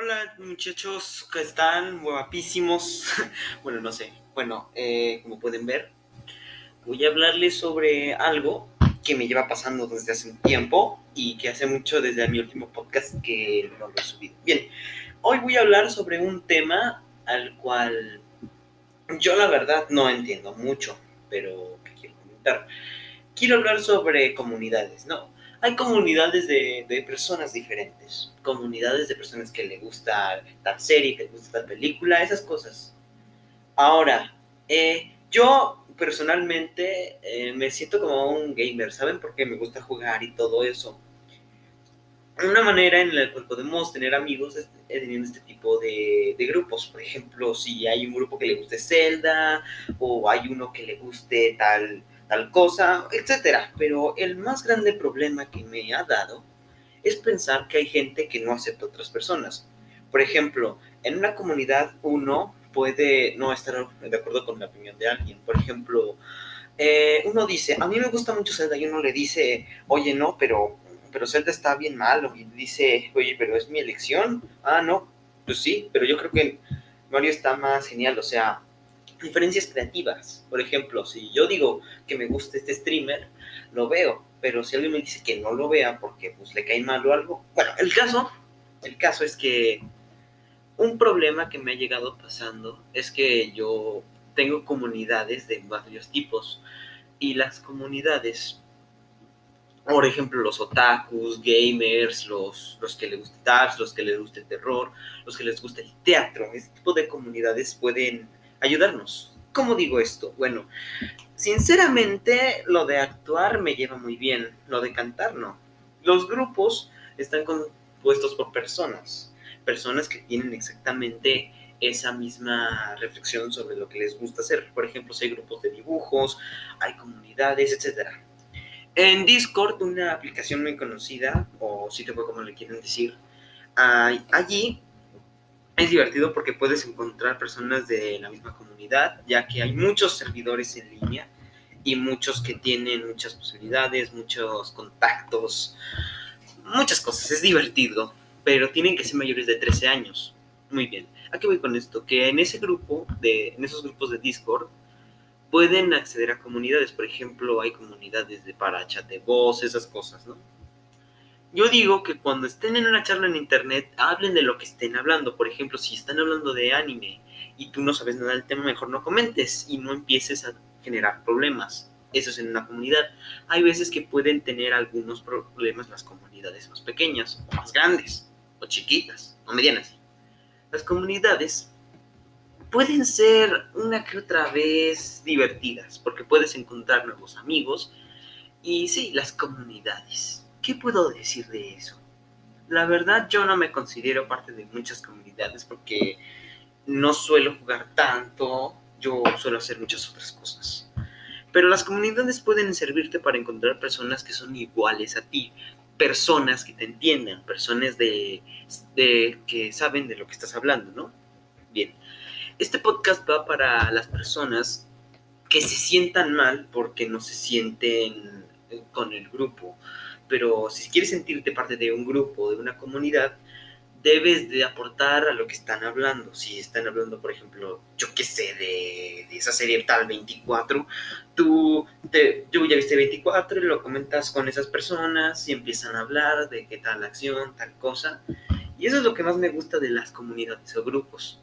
Hola muchachos que están guapísimos. bueno, no sé. Bueno, eh, como pueden ver, voy a hablarles sobre algo que me lleva pasando desde hace un tiempo y que hace mucho desde mi último podcast que no lo he subido. Bien, hoy voy a hablar sobre un tema al cual yo la verdad no entiendo mucho, pero que quiero comentar. Quiero hablar sobre comunidades, ¿no? Hay comunidades de, personas diferentes, comunidades de personas que le gusta tal serie, que le gusta tal película, esas cosas. Ahora, eh, yo personalmente eh, me siento como un gamer, ¿saben? Porque me gusta jugar y todo eso. Una manera en la cual podemos tener amigos es teniendo este tipo de, de, grupos. Por ejemplo, si hay un grupo que le guste Zelda o hay uno que le guste tal tal cosa, etcétera. Pero el más grande problema que me ha dado es pensar que hay gente que no acepta a otras personas. Por ejemplo, en una comunidad uno puede no estar de acuerdo con la opinión de alguien. Por ejemplo, eh, uno dice, a mí me gusta mucho Zelda y uno le dice, oye, no, pero, pero Zelda está bien malo. Y dice, oye, pero es mi elección. Ah, no, pues sí, pero yo creo que Mario está más genial. O sea, diferencias creativas. Por ejemplo, si yo digo que me gusta este streamer, lo veo, pero si alguien me dice que no lo vea porque pues le cae mal o algo, bueno, el caso, el caso es que un problema que me ha llegado pasando es que yo tengo comunidades de varios tipos y las comunidades por ejemplo, los otakus, gamers, los, los que les gusta Dark, los que les gusta el terror, los que les gusta el teatro. Este tipo de comunidades pueden ayudarnos. ¿Cómo digo esto? Bueno, sinceramente lo de actuar me lleva muy bien, lo de cantar no. Los grupos están compuestos por personas, personas que tienen exactamente esa misma reflexión sobre lo que les gusta hacer. Por ejemplo, si hay grupos de dibujos, hay comunidades, etc. En Discord, una aplicación muy conocida, o sitio web como le quieren decir, allí es divertido porque puedes encontrar personas de la misma comunidad, ya que hay muchos servidores en línea y muchos que tienen muchas posibilidades, muchos contactos, muchas cosas. Es divertido, pero tienen que ser mayores de 13 años. Muy bien. ¿A qué voy con esto? Que en ese grupo, de, en esos grupos de Discord, pueden acceder a comunidades. Por ejemplo, hay comunidades de para chat de voz, esas cosas, ¿no? Yo digo que cuando estén en una charla en internet, hablen de lo que estén hablando. Por ejemplo, si están hablando de anime y tú no sabes nada del tema, mejor no comentes y no empieces a generar problemas. Eso es en una comunidad. Hay veces que pueden tener algunos problemas las comunidades más pequeñas, o más grandes, o chiquitas, o medianas. Las comunidades pueden ser una que otra vez divertidas, porque puedes encontrar nuevos amigos. Y sí, las comunidades ¿Qué puedo decir de eso? La verdad yo no me considero parte de muchas comunidades porque no suelo jugar tanto, yo suelo hacer muchas otras cosas. Pero las comunidades pueden servirte para encontrar personas que son iguales a ti, personas que te entiendan, personas de, de, que saben de lo que estás hablando, ¿no? Bien, este podcast va para las personas que se sientan mal porque no se sienten con el grupo pero si quieres sentirte parte de un grupo, de una comunidad, debes de aportar a lo que están hablando. Si están hablando, por ejemplo, yo qué sé, de, esa serie tal 24, tú, te, yo ya viste 24 y lo comentas con esas personas y empiezan a hablar de qué tal acción, tal cosa. Y eso es lo que más me gusta de las comunidades o grupos,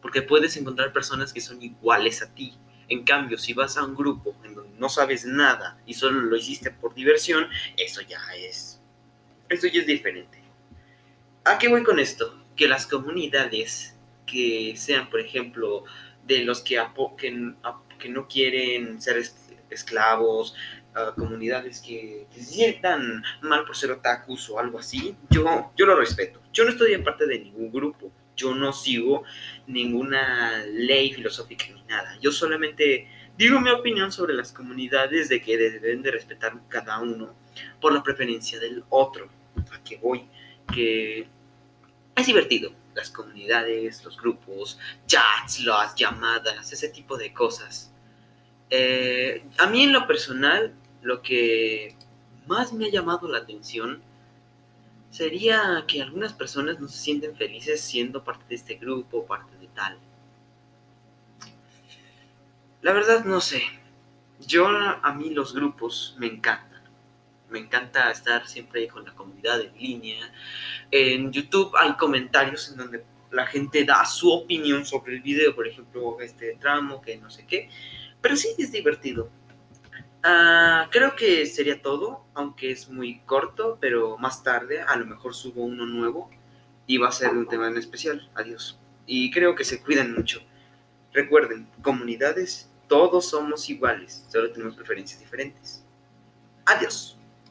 porque puedes encontrar personas que son iguales a ti. En cambio, si vas a un grupo en donde no sabes nada y solo lo hiciste por diversión, eso ya es, eso ya es diferente. ¿A qué voy con esto? Que las comunidades que sean, por ejemplo, de los que, que, no quieren ser esclavos, comunidades que, sientan mal por ser otakus o algo así, yo, yo lo respeto. Yo no estoy en parte de ningún grupo, yo no sigo ninguna ley filosófica ni nada. Yo solamente digo mi opinión sobre las comunidades de que deben de respetar cada uno por la preferencia del otro. A que voy, que es divertido. Las comunidades, los grupos, chats, las llamadas, ese tipo de cosas. Eh, a mí en lo personal, lo que más me ha llamado la atención sería que algunas personas no se sienten felices siendo parte de este grupo, parte de tal. La verdad no sé. Yo a mí los grupos me encantan. Me encanta estar siempre con la comunidad en línea. En YouTube hay comentarios en donde la gente da su opinión sobre el video, por ejemplo, este tramo, que no sé qué. Pero sí es divertido. Ah, creo que sería todo, aunque es muy corto, pero más tarde a lo mejor subo uno nuevo y va a ser un tema en especial. Adiós. Y creo que se cuidan mucho. Recuerden, comunidades, todos somos iguales, solo tenemos preferencias diferentes. Adiós.